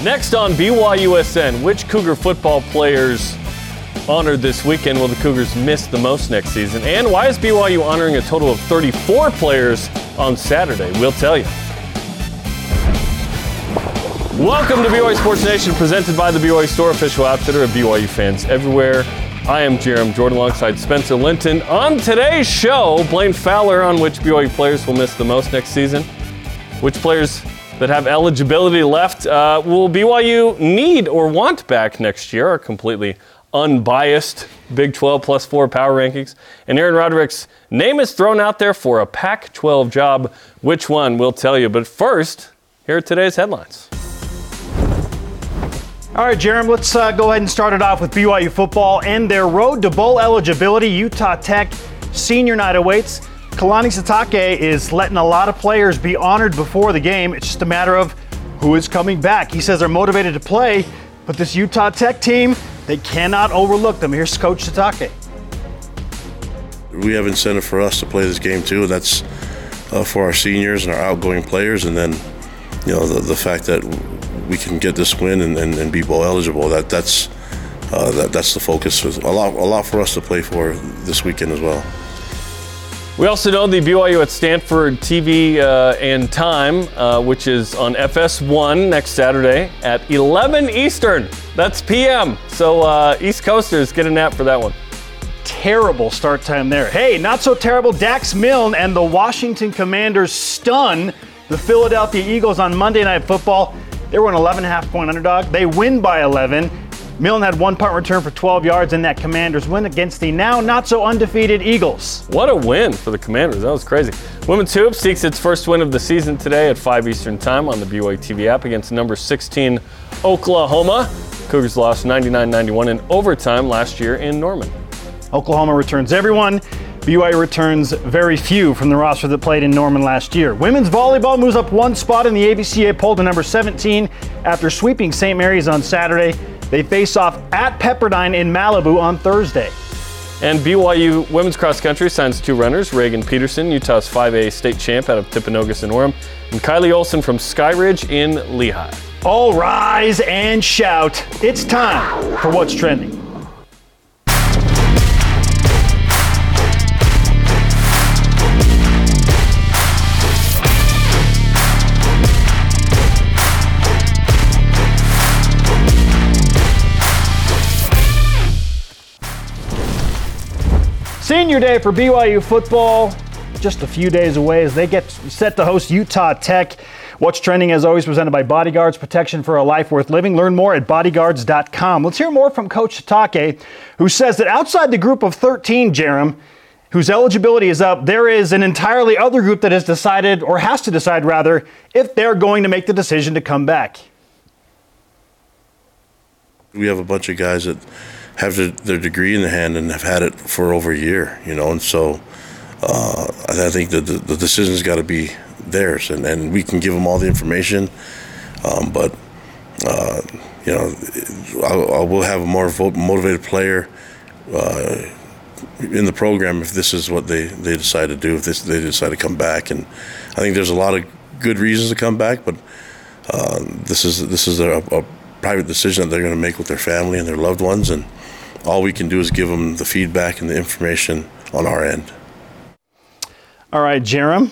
Next on BYUSN, which Cougar football players honored this weekend will the Cougars miss the most next season? And why is BYU honoring a total of 34 players on Saturday? We'll tell you. Welcome to BYU Sports Nation, presented by the BYU Store, official outfitter of BYU fans everywhere. I am Jarom Jordan alongside Spencer Linton. On today's show, Blaine Fowler on which BYU players will miss the most next season, which players that have eligibility left uh, will BYU need or want back next year, our completely unbiased Big 12 plus four power rankings. And Aaron Roderick's name is thrown out there for a Pac 12 job. Which one, we'll tell you. But first, here are today's headlines. All right, Jarom, let's uh, go ahead and start it off with BYU football and their road to bowl eligibility. Utah Tech senior night awaits. Kalani Sitake is letting a lot of players be honored before the game. It's just a matter of who is coming back. He says they're motivated to play, but this Utah Tech team, they cannot overlook them. Here's Coach Sitake. We have incentive for us to play this game too. and That's uh, for our seniors and our outgoing players, and then you know the, the fact that we can get this win and, and, and be bowl eligible. That that's uh, that, that's the focus. A lot a lot for us to play for this weekend as well. We also know the BYU at Stanford TV uh, and time, uh, which is on FS1 next Saturday at 11 Eastern. That's PM. So uh, East Coasters get a nap for that one. Terrible start time there. Hey, not so terrible. Dax Milne and the Washington Commanders stun the Philadelphia Eagles on Monday Night Football. They were an 11.5 point underdog. They win by 11. Milne had one punt return for 12 yards in that Commanders win against the now not so undefeated Eagles. What a win for the Commanders. That was crazy. Women's Hoop seeks its first win of the season today at 5 Eastern Time on the BYU TV app against number 16 Oklahoma. Cougars lost 99 91 in overtime last year in Norman. Oklahoma returns everyone. BYU returns very few from the roster that played in Norman last year. Women's volleyball moves up one spot in the AVCA poll to number 17 after sweeping St. Mary's on Saturday. They face off at Pepperdine in Malibu on Thursday. And BYU women's cross country signs two runners Reagan Peterson, Utah's 5A state champ out of Timpanogos and Orem, and Kylie Olson from Skyridge in Lehi. All rise and shout. It's time for What's Trending. Senior day for BYU football, just a few days away as they get set to host Utah Tech. What's trending, as always, presented by Bodyguards, protection for a life worth living. Learn more at bodyguards.com. Let's hear more from Coach Sitake, who says that outside the group of 13, Jarom, whose eligibility is up, there is an entirely other group that has decided, or has to decide rather, if they're going to make the decision to come back. We have a bunch of guys that have their, degree in the hand and have had it for over a year, you know, and so uh, I think the, the decision's got to be theirs, and, and we can give them all the information, um, but uh, you know, I, I, will have a more motivated player uh, in the program if this is what they, they decide to do, if this, they decide to come back, and I think there's a lot of good reasons to come back, but uh, this is this is a, a private decision that they're going to make with their family and their loved ones, and all we can do is give them the feedback and the information on our end. All right, Jarom,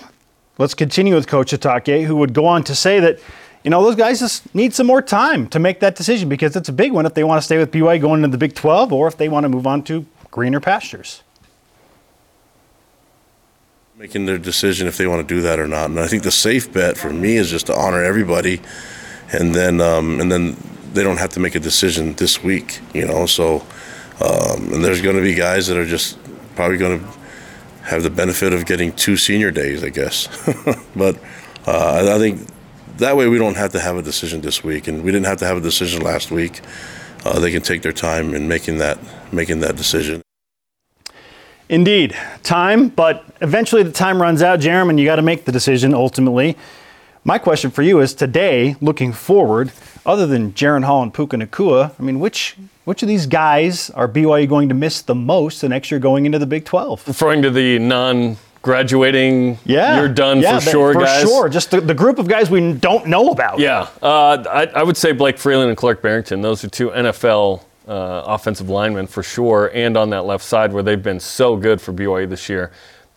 let's continue with Coach Sitake, who would go on to say that, you know, those guys just need some more time to make that decision because it's a big one if they want to stay with BYU going into the Big 12 or if they want to move on to greener pastures. Making their decision if they want to do that or not. And I think the safe bet for me is just to honor everybody and then, um, and then they don't have to make a decision this week, you know, so um, and there's going to be guys that are just probably going to have the benefit of getting two senior days, I guess. but uh, I think that way we don't have to have a decision this week, and we didn't have to have a decision last week. Uh, they can take their time in making that making that decision. Indeed, time, but eventually the time runs out, Jarom. you got to make the decision ultimately. My question for you is today, looking forward, other than Jaren Hall and Puka Nacua, I mean, which which of these guys are BYU going to miss the most the next year going into the Big 12? Referring to the non graduating. Yeah, you're done yeah, for that- sure, for guys. sure. Just the, the group of guys we don't know about. Yeah, uh, I, I would say Blake Freeland and Clark Barrington. Those are two NFL uh, offensive linemen for sure, and on that left side where they've been so good for BYU this year.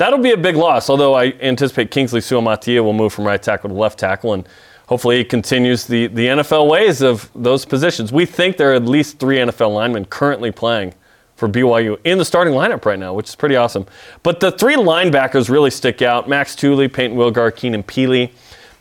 That'll be a big loss. Although I anticipate Kingsley Suamataia will move from right tackle to left tackle, and hopefully he continues the the NFL ways of those positions. We think there are at least three NFL linemen currently playing for BYU in the starting lineup right now, which is pretty awesome. But the three linebackers really stick out: Max Tooley, Payton Wilgar, Keenan Pili.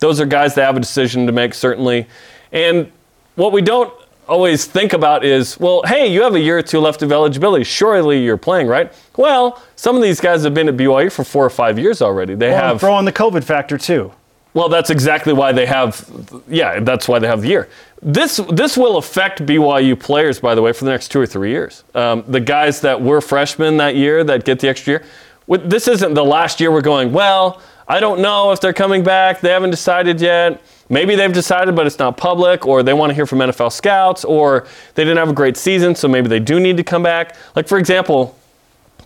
Those are guys that have a decision to make, certainly. And what we don't always think about is, well, hey, you have a year or two left of eligibility. Surely you're playing, right? Well, some of these guys have been at BYU for four or five years already. They Well, have throw in the COVID factor too. well, that's exactly why they have, yeah, that's why they have the year. This this will affect BYU players, by the way, for the next two or three years. Um, the guys that were freshmen that year that get the extra year, this isn't the last year we're going. Well, I don't know if they're coming back. They haven't decided yet. Maybe they've decided, but it's not public, or they want to hear from NFL scouts, or they didn't have a great season, so maybe they do need to come back. Like for example,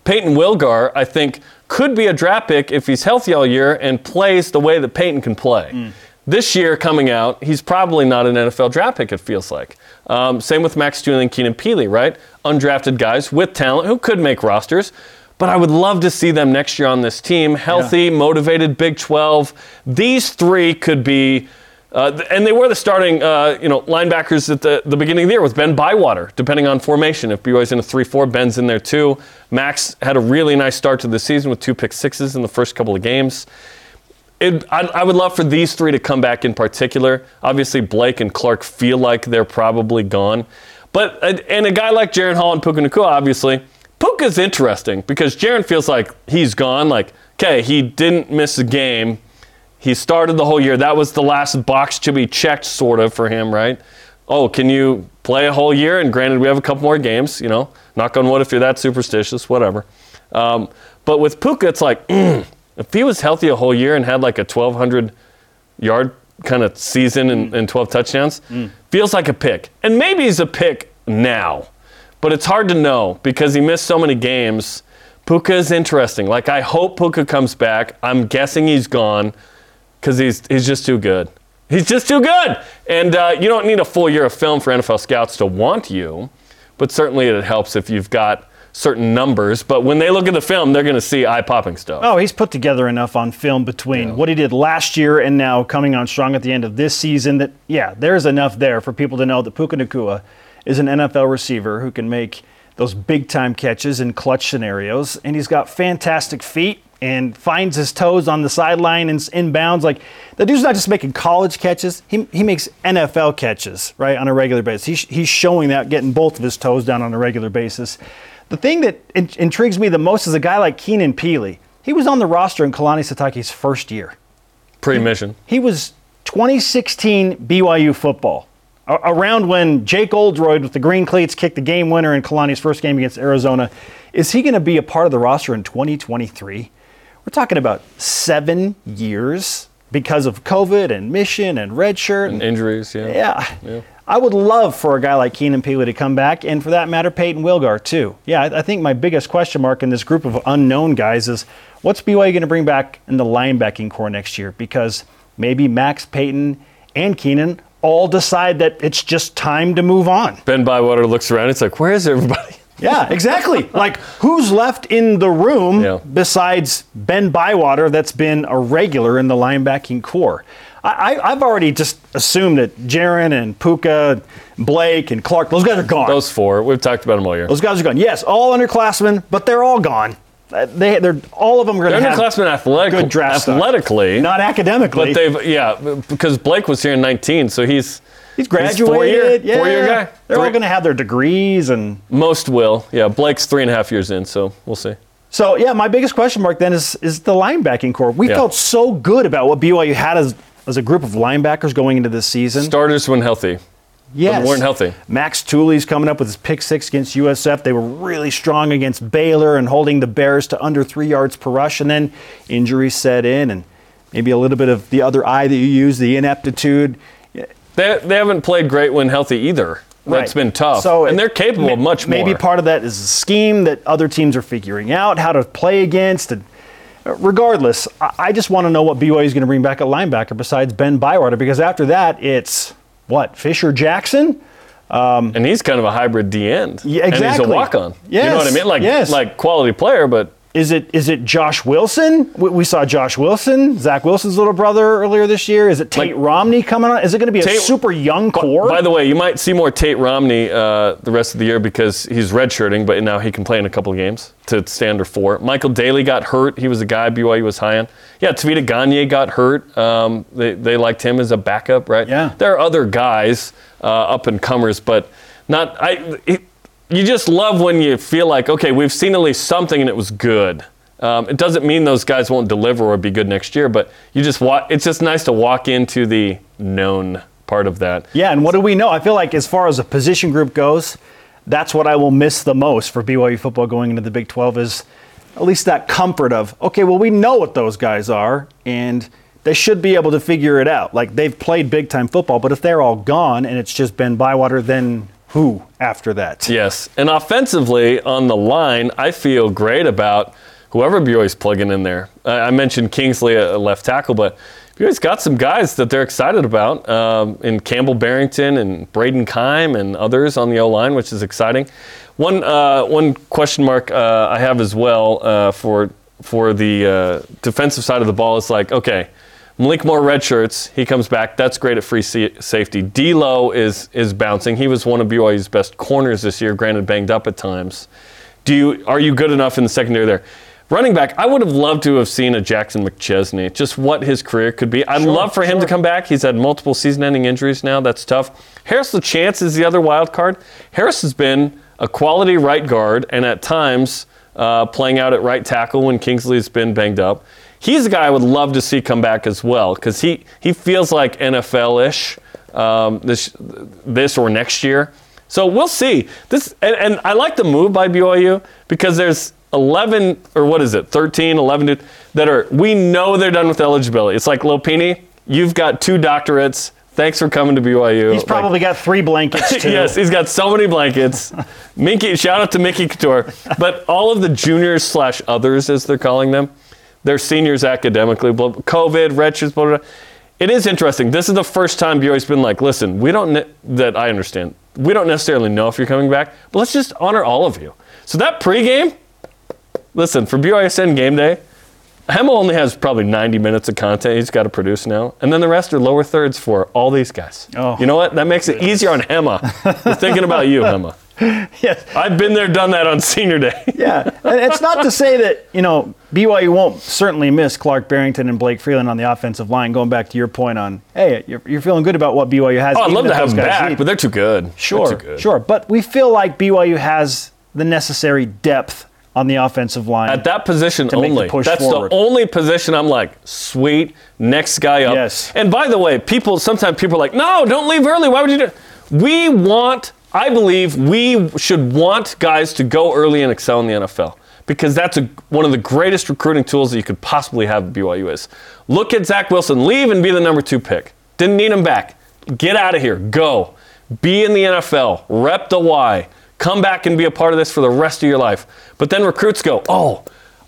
Payton Wilgar, I think, could be a draft pick if he's healthy all year and plays the way that Payton can play. This year, coming out, he's probably not an NFL draft pick, it feels like. Um, same with Max and Keenan Pili, right? Undrafted guys with talent who could make rosters. But I would love to see them next year on this team, healthy, motivated, Big 12. These three could be uh, and they were the starting, uh, you know, linebackers at the, the beginning of the year with Ben Bywater, depending on formation. If BYU's in a 3-4, Ben's in there too. Max had a really nice start to the season with two pick sixes in the first couple of games. It, I, I would love for these three to come back in particular. Obviously, Blake and Clark feel like they're probably gone. But, uh, and a guy like Jaren Hall and Puka Nacua, obviously, Puka's interesting because Jaren feels like he's gone. Like, okay, he didn't miss a game. He started the whole year. That was the last box to be checked, sort of, for him, right? Oh, can you play a whole year? And granted, we have a couple more games, you know. Knock on wood if you're that superstitious, whatever. Um, but with Puka, it's like, if he was healthy a whole year and had like a 1,200 yard kind of season and, and 12 touchdowns, feels like a pick. And maybe he's a pick now, but it's hard to know because he missed so many games. Puka is interesting. Like, I hope Puka comes back. I'm guessing he's gone because he's, he's just too good. He's just too good. And uh, you don't need a full year of film for NFL scouts to want you, but certainly it helps if you've got certain numbers. But when they look at the film, they're going to see eye popping stuff. Oh, he's put together enough on film between what he did last year and now coming on strong at the end of this season that, yeah, there's enough there for people to know that Puka Nacua is an NFL receiver who can make those big time catches in clutch scenarios. And he's got fantastic feet and finds his toes on the sideline and inbounds. Like, the dude's not just making college catches, he, he makes NFL catches, right, on a regular basis. He's, he's showing that, getting both of his toes down on a regular basis. The thing that in- intrigues me the most is a guy like Keenan Pili. He was on the roster in Kalani Sitake's first year. Pre mission. He was 2016 BYU football, around when Jake Oldroyd with the green cleats kicked the game winner in Kalani's first game against Arizona. Is he going to be a part of the roster in 2023? We're talking about seven years because of COVID and mission and redshirt. And Injuries, yeah. yeah. I would love for a guy like Keenan Pili to come back, and for that matter, Payton Wilgar too. Yeah, I, I think my biggest question mark in this group of unknown guys is what's BYU going to bring back in the linebacking core next year? Because maybe Max, Payton, and Keenan all decide that it's just time to move on. Ben Bywater looks around. It's like, where is everybody? Yeah, exactly. like who's left in the room Yeah. besides Ben Bywater that's been a regular in the linebacking core? I, I, I've already just assumed that Jaren and Puka, Blake and Clark, those guys are gone. Those four. We've talked about them all year. Those guys are gone. Yes, all underclassmen, but they're all gone. Uh, They, they're all of them are going to have underclassmen athletic, good draft athletically, not academically. but they've yeah because Blake was here in 19, so he's he's graduated. four-year- yeah, four-year guy. They're all going to have their degrees and most will. Yeah, Blake's three and a half years in, so we'll see. So yeah, my biggest question mark then is is the linebacking core. We Yeah. felt so good about what BYU had as as a group of linebackers going into this season. Starters when healthy. Yes, weren't healthy. Max Tooley's coming up with his pick six against USF. They were really strong against Baylor and holding the Bears to under three yards per rush, and then injuries set in, and maybe a little bit of the other eye that you use, the ineptitude. They, they haven't played great when healthy either. That's Right. been tough. So and they're capable of much more. Maybe part of that is a scheme that other teams are figuring out how to play against. And uh, regardless, I I just want to know what BYU is going to bring back at linebacker besides Ben Bywater because after that, it's what Fisher Jackson. And he's kind of a hybrid D end. Yeah, And he's exactly. a walk on. You know what I mean? Like yes. like quality player, but Is it is it Josh Wilson? We, we saw Josh Wilson, Zach Wilson's little brother earlier this year. Is it Tate Like- Romney coming on? Is it going to be a super young core? By the way, you might see more Tate Romney uh, the rest of the year because he's redshirting, but now he can play in a couple of games to stand or four. Michael Daly got hurt. He was a guy BYU was high on. Yeah, Tavita Gagnier got hurt. Um, they, they liked him as a backup, right? Yeah. There are other guys, uh, up and comers, but not. I. It, you just love when you feel like, okay, we've seen at least something and it was good. Um, it doesn't mean those guys won't deliver or be good next year, but you just wa- It's just nice to walk into the known part of that. yeah, and what do we know? I feel like as far as a position group goes, that's what I will miss the most for BYU football going into the Big 12 is at least that comfort of, okay, well, we know what those guys are, and they should be able to figure it out. Like they've played big time football, but if they're all gone and it's just Ben Bywater, then who after that? Yes, and offensively on the line, I feel great about whoever BYU's plugging in there. I mentioned Kingsley at left tackle, but BYU's got some guys that they're excited about um, in Campbell Barrington and Brayden Keim and others on the O line, which is exciting. One uh, one question mark uh, I have as well uh, for for the uh, defensive side of the ball is like, okay, Malik Moore red shirts. He comes back. That's great at free sa- safety. D'Lo is is bouncing. He was one of BYU's best corners this year. Granted, banged up at times. Do you are you good enough in the secondary there? Running back, I would have loved to have seen a Jackson McChesney. Just what his career could be. I'd love for him to come back. He's had multiple season-ending injuries now. That's tough. Harris LaChance is the other wild card. Harris has been a quality right guard and at times uh, playing out at right tackle when Kingsley's been banged up. He's a guy I would love to see come back as well because he, he feels like NFL-ish um, this this or next year. So we'll see. This and, and I like the move by BYU because there's 11 or what is it 13 11 that are we know they're done with eligibility. It's like Lopini, you've got two doctorates. Thanks for coming to BYU. He's probably got three blankets too. yes, he's got so many blankets. Mickey, shout out to Mickey Couture. But all of the juniors slash others, as they're calling them, they're seniors academically. blah- COVID, retros, blah, blah, blah. It is interesting. This is the first time BYU's been like, listen, we don't, ne- that I understand, we don't necessarily know if you're coming back, but let's just honor all of you. So that pregame, listen, for BYSN game day, Hema only has probably 90 minutes of content he's got to produce now, and then the rest are lower thirds for all these guys. Oh. You know what? That makes it easier on Hema. We're thinking about you, Hema. Yes. I've been there, done that on senior day. Yeah, and it's not to say that you know BYU won't certainly miss Clark Barrington and Blake Freeland on the offensive line. Going back to your point on, hey, you're, you're feeling good about what BYU has. Oh, I'd love to have them back, leave. but they're too good. sure, too good. sure. But we feel like BYU has the necessary depth on the offensive line. At that position the only. push That's forward. the only position I'm like, sweet, next guy up. Yes. And by the way, people sometimes people are like, no, don't leave early. Why would you do? We want, I believe, we should want guys to go early and excel in the NFL because that's a, one of the greatest recruiting tools that you could possibly have at BYU is. Look at Zach Wilson, leave and be the number two pick. Didn't need him back. Get out of here. Go. Be in the NFL. Rep the Y. Come back and be a part of this for the rest of your life. But then recruits go, oh,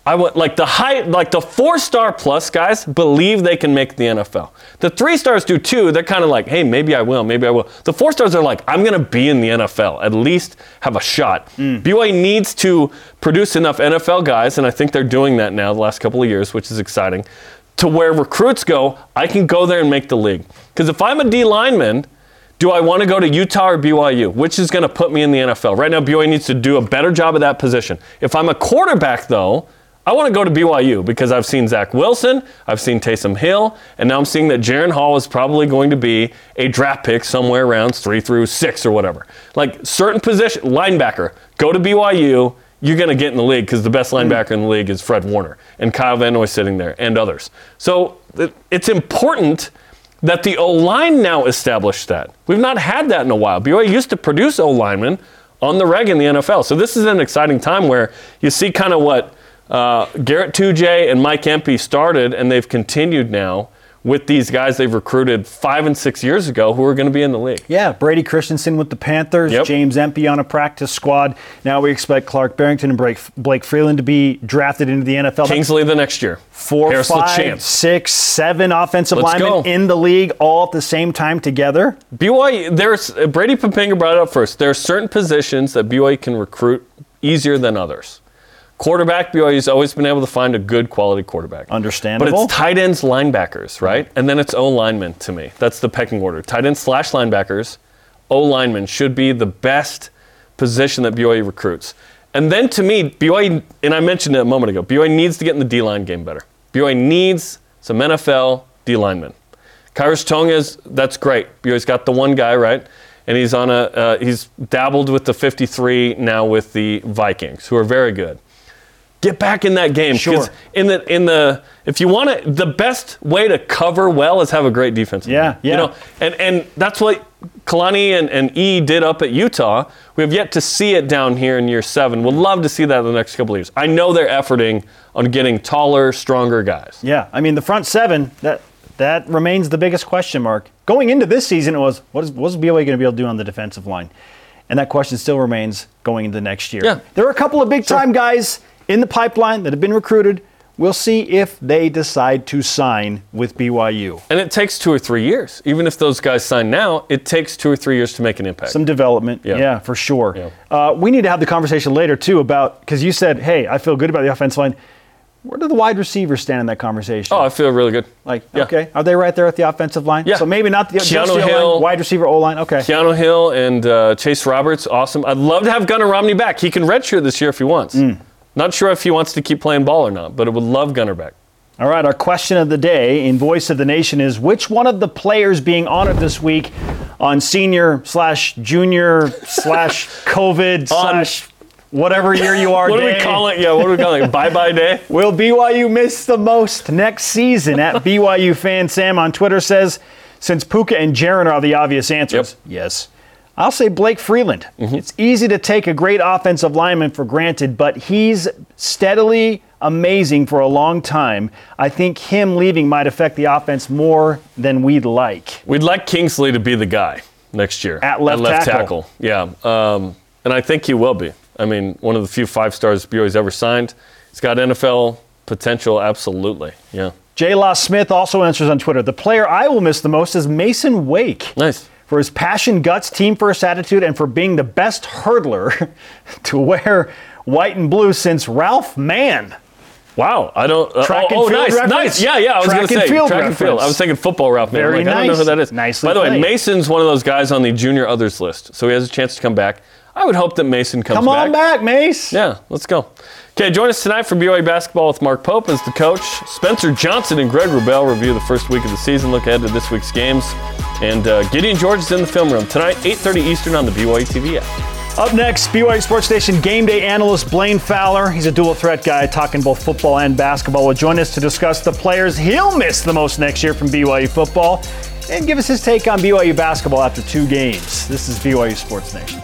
I want like the high, like the four star plus guys believe they can make the NFL. The three stars do too. They're kind of like, hey, maybe I will, maybe I will. The four stars are like, I'm gonna be in the NFL, at least have a shot. Mm. BYU needs to produce enough NFL guys, and I think they're doing that now the last couple of years, which is exciting. To where recruits go, I can go there and make the league. Because if I'm a D lineman, do I want to go to Utah or BYU? Which is going to put me in the NFL? Right now, BYU needs to do a better job of that position. If I'm a quarterback, though, I want to go to BYU because I've seen Zach Wilson, I've seen Taysom Hill, and now I'm seeing that Jaren Hall is probably going to be a draft pick somewhere around three through six or whatever. Like certain position, linebacker, go to BYU. You're going to get in the league because the best mm-hmm. linebacker in the league is Fred Warner and Kyle Van Noy sitting there and others. So it's important that the O line now established that. We've not had that in a while. BYU used to produce O linemen on the reg in the NFL. So this is an exciting time where you see kind of what uh, Garrett Tujague and Mike Empey started, and they've continued now, with these guys they've recruited five and six years ago who are going to be in the league. Yeah, Brady Christensen with the Panthers, Yep. James Empey on a practice squad. Now we expect Clark Barrington and Blake, Freeland to be drafted into the NFL. Kingsley the next year. Four, Harris five, LaChance. six, seven offensive Let's linemen go. in the league all at the same time together. BYU, there's Brady Papinga brought it up first. There are certain positions that BYU can recruit easier than others. Quarterback, BYU's always been able to find a good quality quarterback. Understandable. But it's tight ends, linebackers, right? And then it's O linemen to me. That's the pecking order. Tight ends slash linebackers, O linemen should be the best position that BYU recruits. And then to me, BYU, and I mentioned it a moment ago, BYU needs to get in the D line game better. BYU needs some NFL D linemen. Khyiris Tonga is that's great. BYU's got the one guy right, and he's on a uh, he's dabbled with the 53 now with the Vikings, who are very good. Get back in that game. Sure. In the in the if you want to, the best way to cover well is have a great defense. Yeah, yeah. You know, and and that's what Kalani and, and E did up at Utah. We have yet to see it down here in year seven. We'll love to see that in the next couple of years. I know they're efforting on getting taller, stronger guys. Yeah, I mean the front seven that that remains the biggest question mark going into this season. It was what is what's BYU going to be able to do on the defensive line, and that question still remains going into next year. Yeah. there are a couple of big time guys in the pipeline that have been recruited. We'll see if they decide to sign with BYU. And it takes two or three years. Even if those guys sign now, it takes two or three years to make an impact. Some development, Yeah. yeah, for sure. Yeah. Uh, we need to have the conversation later too about because you said, "Hey, I feel good about the offensive line." Where do the wide receivers stand in that conversation? oh, I feel really good. like, yeah. okay, are they right there at the offensive line? Yeah. So maybe not the Keanu the O-line, wide receiver, O line. Okay. Keanu Hill and uh, Chase Roberts, awesome. I'd love to have Gunnar Romney back. He can redshirt this year if he wants. Mm. Not sure if he wants to keep playing ball or not, but I would love Gunnar back. All right, our question of the day in Voice of the Nation is which one of the players being honored this week on senior slash junior slash COVID slash whatever year you are What do we call it? Yeah, what do we call it? Bye bye day? Will BYU miss the most next season? At BYU fan Sam on Twitter says, since Puka and Jaren are the obvious answers, Yep. yes. I'll say Blake Freeland. Mm-hmm. It's easy to take a great offensive lineman for granted, but he's steadily amazing for a long time. I think him leaving might affect the offense more than we'd like. We'd like Kingsley to be the guy next year. At left tackle. Yeah. Um, and I think he will be. I mean, one of the few five stars BYU's ever signed. He's got NFL potential, absolutely. Yeah. J. Law Smith also answers on Twitter. The player I will miss the most is Mason Wake. Nice. For his passion, guts, team first attitude, and for being the best hurdler to wear white and blue since Ralph Mann. Wow, I don't. Uh, Track oh, and oh, field nice, reference? nice. Yeah, yeah. I was going to say field track and field. I was thinking football, Ralph. Man. I'm Very like, I don't know nice. who that is. Nicely By the way. Mason's one of those guys on the junior others list, so he has a chance to come back. I would hope that Mason comes back. Come on back, Mace. Yeah, let's go. Okay, join us tonight for BYU basketball with Mark Pope as the coach. Spencer Johnson and Greg Wrubell review the first week of the season, look ahead to this week's games. And uh, Gideon George is in the film room tonight, 8.30 Eastern on the BYU TV app. Up next, BYU Sports Nation game day analyst Blaine Fowler. He's a dual threat guy talking both football and basketball. Will join us to discuss the players he'll miss the most next year from BYU football and give us his take on BYU basketball after two games. This is BYU Sports Nation.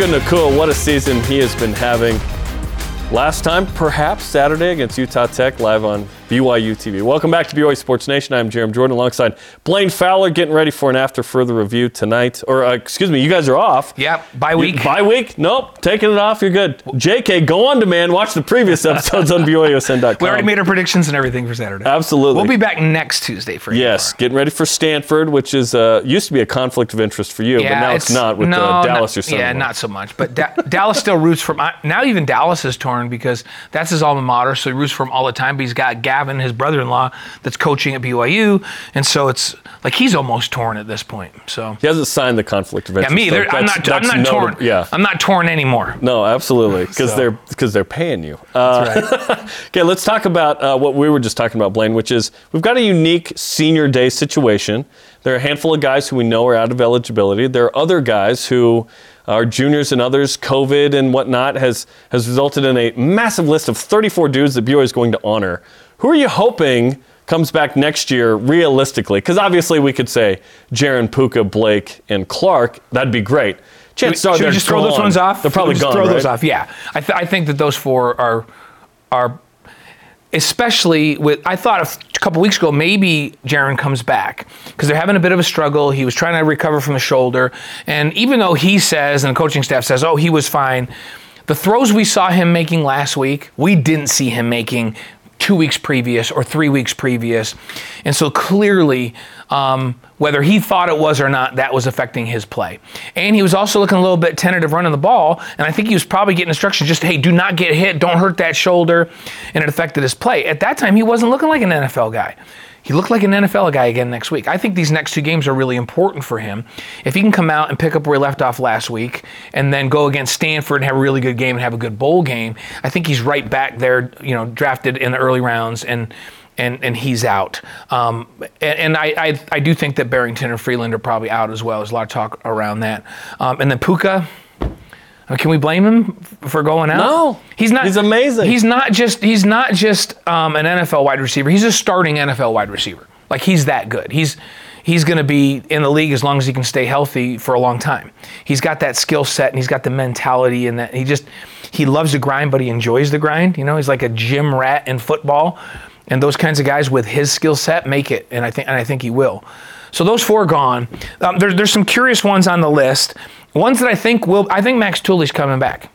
Puka Nacua, what a season he has been having. Last time, perhaps Saturday against Utah Tech, live on BYU TV. Welcome back to BYU Sports Nation. I'm Jarom Jordan alongside Blaine Fowler, getting ready for an after further review tonight. Or, uh, excuse me, you guys are off. Yep, bye week. Bye week? Nope, taking it off. You're good. JK, go on demand. Watch the previous episodes on BYUSN.com. We already made our predictions and everything for Saturday. Absolutely. We'll be back next Tuesday for you. Yes, getting ready for Stanford, which is uh, used to be a conflict of interest for you, but now it's, not with no, uh, Dallas not, or something. Yeah, not so much. But da- Dallas still roots from now. Even Dallas is torn because that's his alma mater, so he roots for him all the time. But he's got Gavin his brother-in-law that's coaching at BYU, and so it's like he's almost torn at this point. So He hasn't signed the conflict of interest. yeah, me, so I'm not, I'm not torn. Yeah. I'm not torn anymore. No, absolutely, because So- they're because they're paying you. Uh, That's right. okay, let's talk about uh, what we were just talking about, Blaine, which is we've got a unique senior day situation. There are a handful of guys who we know are out of eligibility. There are other guys who are juniors and others. COVID and whatnot has has resulted in a massive list of 34 dudes that BYU is going to honor. Who are you hoping? Comes back next year realistically, because obviously we could say Jaren, Puka, Blake, and Clark. That'd be great. Chances are Should we they're just throw those ones off? They're probably Just gone. Throw those off. Yeah, I, th- I think that those four are are especially with. I thought a couple weeks ago maybe Jaren comes back because they're having a bit of a struggle. He was trying to recover from the shoulder, and even though he says and the coaching staff says, "Oh, he was fine," the throws we saw him making last week, we didn't see him making two weeks previous or three weeks previous. And so clearly, um, whether he thought it was or not, that was affecting his play. And he was also looking a little bit tentative running the ball. And I think he was probably getting instructions just, hey, do not get hit, don't hurt that shoulder. And it affected his play. At that time, he wasn't looking like an NFL guy. He looked like an NFL guy again next week. I think these next two games are really important for him. If he can come out and pick up where he left off last week and then go against Stanford and have a really good game and have a good bowl game, I think he's right back there, you know, drafted in the early rounds and and, and he's out. Um, and and I, I, I do think that Barrington and Freeland are probably out as well. There's a lot of talk around that. Um, and then Puka, can we blame him for going out? No. he's not. He's amazing. He's not just. He's not just um, an NFL wide receiver. He's a starting NFL wide receiver. Like he's that good. He's he's going to be in the league as long as he can stay healthy for a long time. He's got that skill set and he's got the mentality and that he just he loves the grind, but he enjoys the grind. You know, he's like a gym rat in football, and those kinds of guys with his skill set make it. And I think and I think he will. So those four are gone. Um, there, there's some curious ones on the list. Ones that I think will. I think Max Tooley's coming back.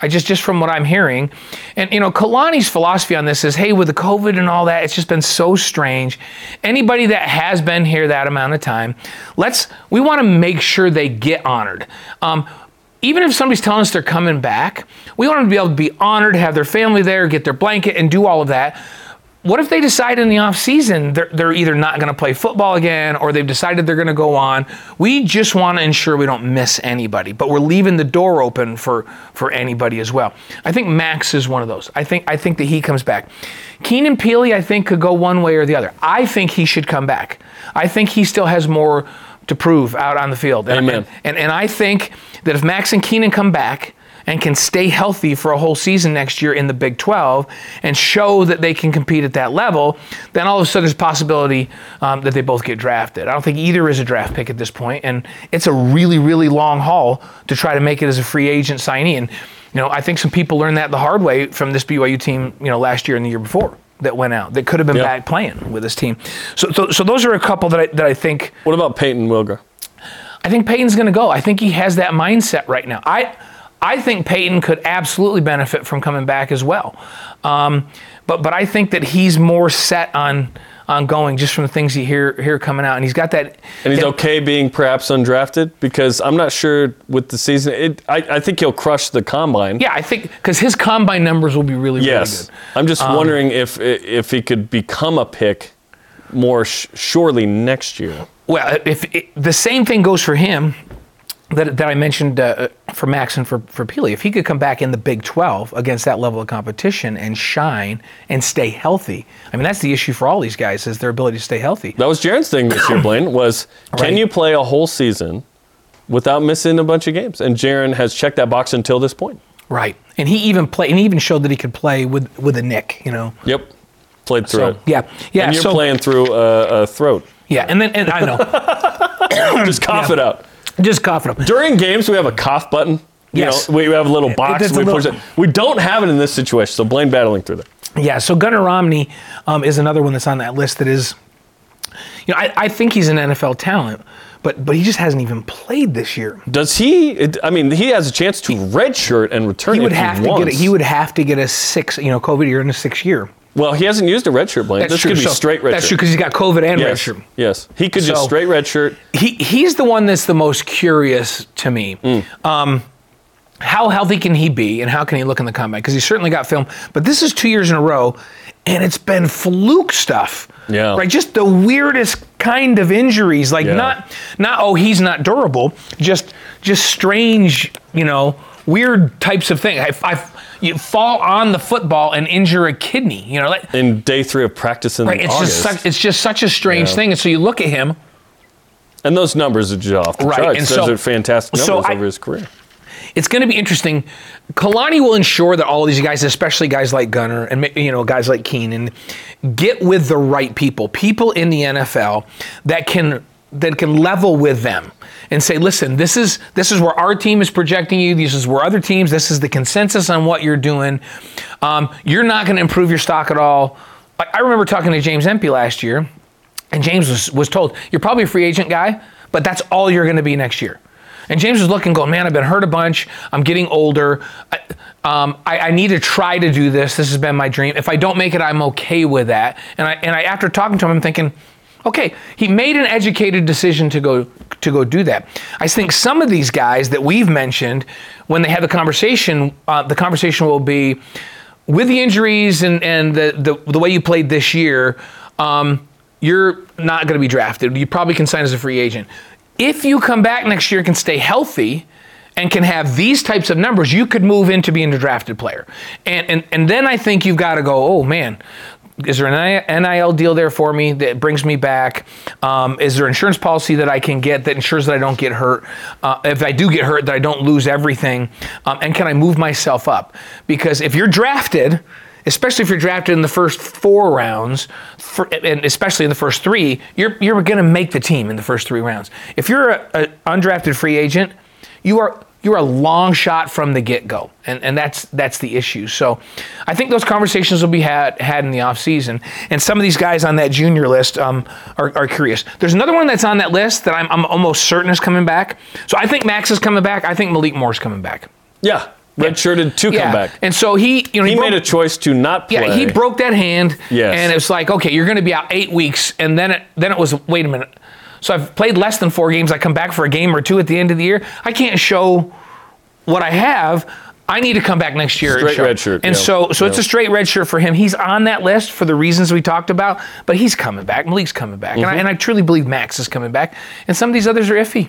I just just from what I'm hearing, and you know, Kalani's philosophy on this is, hey, with the COVID and all that, it's just been so strange. Anybody that has been here that amount of time, let's we want to make sure they get honored. Um, even if somebody's telling us they're coming back, we want them to be able to be honored, have their family there, get their blanket, and do all of that. What if they decide in the off season they're, they're either not going to play football again or they've decided they're going to go on? We just want to ensure we don't miss anybody, but we're leaving the door open for for anybody as well. I think Max is one of those. I think I think that he comes back. Keenan Pili, I think, could go one way or the other. I think he should come back. I think he still has more to prove out on the field. Amen. and, and, and I think that if Max and Keenan come back and can stay healthy for a whole season next year in the Big 12 and show that they can compete at that level, then all of a sudden there's a possibility um, that they both get drafted. I don't think either is a draft pick at this point, and it's a really, really long haul to try to make it as a free agent signee. And you know, I think some people learned that the hard way from this BYU team, you know, last year and the year before that went out that could have been Yeah. back playing with this team. So, so, so those are a couple that I, that I think What about Payton Wilgar? I think Payton's going to go. I think he has that mindset right now. I I think Payton could absolutely benefit from coming back as well. Um, but but I think that he's more set on on going just from the things you hear hear coming out, and he's got that. And he's that- okay being perhaps undrafted because I'm not sure with the season. It, I, I think he'll crush the combine. Yeah, I think because his combine numbers will be really Yes. really good. I'm just Um, wondering if if he could become a pick more sh- surely next year. Well, if it, the same thing goes for him that, that I mentioned uh, for Max and for, for Pili, if he could come back in the Big 12 against that level of competition and shine and stay healthy, I mean, that's the issue for all these guys is their ability to stay healthy. That was Jaren's thing this year, Blaine, was can Right. you play a whole season without missing a bunch of games? And Jaren has checked that box until this point. Right. And he even play, and he even showed that he could play with, with a nick, you know. Yep. Played through So, it. yeah. Yeah. And you're so, playing through a, a throat. Yeah. And then, and I know, Just cough it out. Just coughing up. During games, we have a cough button. You Yes. know, we have a little box. We, push little- it. we don't have it in this situation, so Blaine battling through that. Yeah, so Gunnar Romney um, is another one that's on that list that is, you know, I, I think he's an NFL talent, but but he just hasn't even played this year. Does he? It, I mean, he has a chance to redshirt and return He would have he to wants. get a, he would have to get a six, you know, COVID year in a six year. Well, he hasn't used a redshirt, Blaine. this could be So straight redshirt. That's true because he's got COVID and Yes. redshirt. Yes. He could just So- straight redshirt. He he's the one that's the most curious to me. Mm. Um, how healthy can he be, and how can he look in the combat? Because he certainly got film, but this is two years in a row. and it's been fluke stuff. Yeah. Right. Just the weirdest kind of injuries. Like Yeah. not not oh he's not durable. Just just strange. You know weird types of things. I, I you fall on the football and injure a kidney. You know. Like, In day three of practice in Right, it's August. just such, it's just such a strange Yeah. thing, and so you look at him, and those numbers are just off the Right, charts. and Those so- are fantastic so numbers I- over his career. it's going to be interesting. Kalani will ensure that all of these guys, especially guys like Gunnar and you know guys like Keenan, get with the right people, people in the NFL that can that can level with them and say, listen, this is this is where our team is projecting you. This is where other teams. This is the consensus on what you're doing. Um, you're not going to improve your stock at all. I, I remember talking to James Empey last year, and James was, was told, You're probably a free agent guy, but that's all you're going to be next year. And James was looking, going, Man, I've been hurt a bunch. I'm getting older. I, um, I, I need to try to do this. This has been my dream. If I don't make it, I'm okay with that. And I, and I, after talking to him, I'm thinking, Okay, he made an educated decision to go to go do that. I think some of these guys that we've mentioned, when they have the conversation, uh, the conversation will be with the injuries and, and the, the, the way you played this year, um, you're not going to be drafted. You probably can sign as a free agent. If you come back next year and can stay healthy and can have these types of numbers, you could move into being a drafted player. And, and, and then I think you've got to go, oh man, is there an NIL deal there for me that brings me back? Um, is there insurance policy that I can get that ensures that I don't get hurt? Uh, if I do get hurt, that I don't lose everything? Um, and can I move myself up? Because if you're drafted, especially if you're drafted in the first four rounds, for, and especially in the first three, you're you're going to make the team in the first three rounds. If you're an undrafted free agent, you are you're a long shot from the get-go and, and that's that's the issue so i think those conversations will be had had in the offseason and some of these guys on that junior list um, are, are curious there's another one that's on that list that I'm, I'm almost certain is coming back so i think max is coming back i think malik moore's coming back Yeah, redshirted to yeah come back. and so he you know He broke- made a choice to not play. yeah, he broke that hand. Yes. And it's like, okay, you're going to be out eight weeks, and then it then it was, wait a minute. So I've played less than four games. I come back for a game or two at the end of the year. I can't show what I have. I need to come back next year. and Straight red shirt, And yeah. so, so it's a straight red shirt for him. He's on that list for the reasons we talked about, but he's coming back. Malik's coming back, Mm-hmm. and, I, and I truly believe Max is coming back. And some of these others are iffy.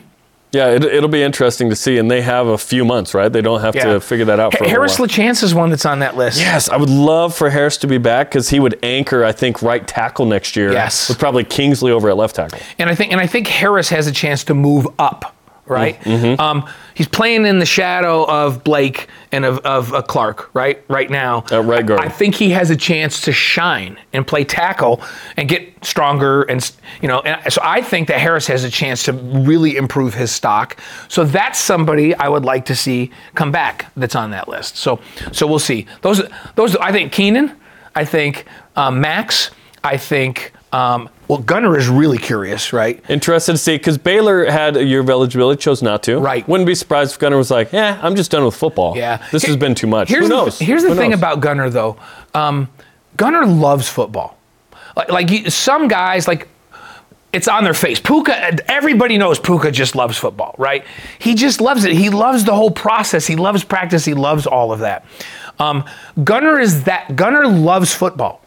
Yeah, it, it'll be interesting to see, and they have a few months, right? They don't have Yeah. to figure that out for a Harris while. LaChance is one that's on that list. Yes, I would love for Harris to be back because he would anchor, I think, right tackle next year. Yes. with probably Kingsley over at left tackle. and I think and I think Harris has a chance to move up. Right, Mm-hmm. um, he's playing in the shadow of Blake and of, of uh, Clark. Right, right now. At right guard. I think he has a chance to shine and play tackle and get stronger. And you know, and so I think that Harris has a chance to really improve his stock. So that's somebody I would like to see come back. That's on that list. So so we'll see. Those those I think Keenan. I think um, Max. I think. Um, well, Gunnar is really curious, right? Interested to see because Baylor had a year of eligibility, chose not to. Right. Wouldn't be surprised if Gunnar was like, "Yeah, I'm just done with football. Yeah. this has been too much." Here's Who the- knows? here's the Who thing knows? about Gunnar, though. Um, Gunnar loves football. Like, like you, some guys, like it's on their face. Puka, everybody knows Puka just loves football, right? He just loves it. He loves the whole process. He loves practice. He loves all of that. Um, Gunnar is that. Gunnar loves football,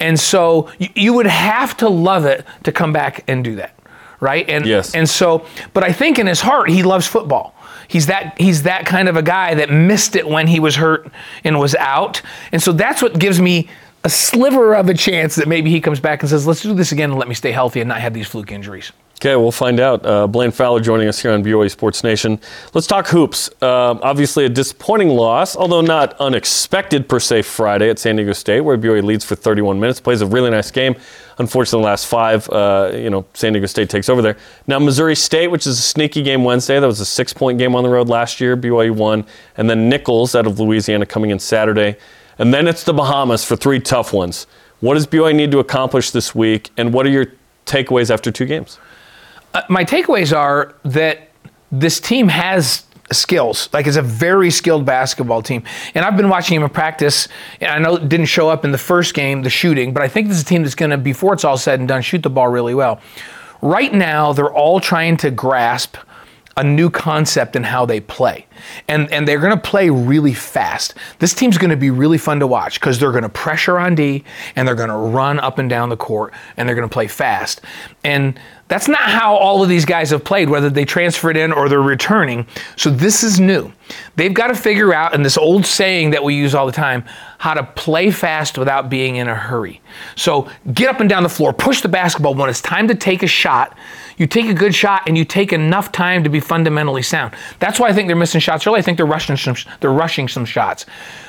and so you, would have to love it to come back and do that, right? And Yes. and so, but I think in his heart he loves football. He's that he's that kind of a guy that missed it when he was hurt and was out, and so that's what gives me a sliver of a chance that maybe he comes back and says, "Let's do this again and let me stay healthy and not have these fluke injuries." Okay, we'll find out. Uh, Blaine Fowler joining us here on BYU Sports Nation. Let's talk hoops. Um, obviously, a disappointing loss, although not unexpected per se, Friday at San Diego State, where BYU leads for 31 minutes, plays a really nice game. Unfortunately, the last five, uh, you know, San Diego State takes over there. Now, Missouri State, which is a sneaky game Wednesday, that was a six point game on the road last year. BYU won. And then Nicholls out of Louisiana coming in Saturday. And then it's the Bahamas for three tough ones. What does BYU need to accomplish this week? And what are your takeaways after two games? Uh, my takeaways are that this team has skills. Like it's a very skilled basketball team. And I've been watching him in practice. And I know it didn't show up in the first game, the shooting, but I think this is a team that's going to, before it's all said and done, shoot the ball really well. Right now, they're all trying to grasp a new concept in how they play. And, and they're going to play really fast. This team's going to be really fun to watch because they're going to pressure on D and they're going to run up and down the court and they're going to play fast. And that's not how all of these guys have played, whether they transferred in or they're returning. So this is new. They've got to figure out, and this old saying that we use all the time, how to play fast without being in a hurry. So get up and down the floor, push the basketball when it's time to take a shot. You take a good shot and you take enough time to be fundamentally sound. That's why I think they're missing shots early. I think they're rushing some, they're rushing some shots.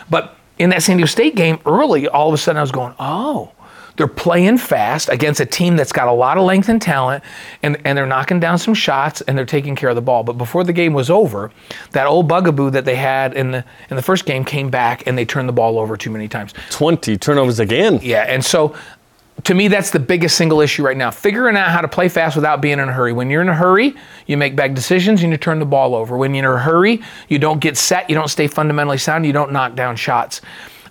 But in that San Diego State game early, all of a sudden I was going, oh, they're playing fast against a team that's got a lot of length and talent, and, and they're knocking down some shots and they're taking care of the ball. But before the game was over, that old bugaboo that they had in the in the first game came back and they turned the ball over too many times. 20 turnovers again. Yeah, and so to me, that's the biggest single issue right now. Figuring out how to play fast without being in a hurry. When you're in a hurry, you make bad decisions and you turn the ball over. When you're in a hurry, you don't get set, you don't stay fundamentally sound, you don't knock down shots.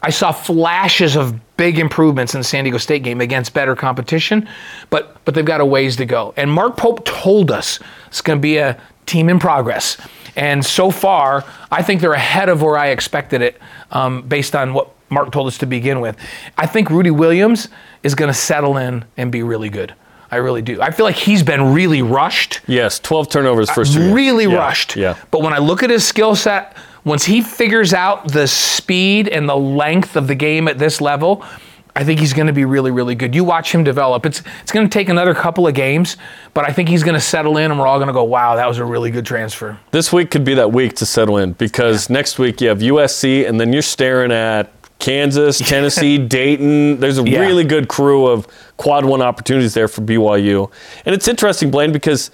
I saw flashes of big improvements in the San Diego State game against better competition, but but they've got a ways to go. And Mark Pope told us it's going to be a team in progress. And so far, I think they're ahead of where I expected it, um, based on what Mark told us to begin with. I think Rudi Williams is going to settle in and be really good. I really do. I feel like he's been really rushed. Yes, 12 turnovers uh, first year. Really Yeah, rushed. Yeah. But when I look at his skill set, once he figures out the speed and the length of the game at this level, I think he's going to be really, really good. You watch him develop. It's it's going to take another couple of games, but I think he's going to settle in, and we're all going to go, "Wow, that was a really good transfer." This week could be that week to settle in because next week you have USC and then you're staring at Kansas, Tennessee, Dayton. There's a Yeah. really good crew of quad one opportunities there for BYU. And it's interesting, Blaine, because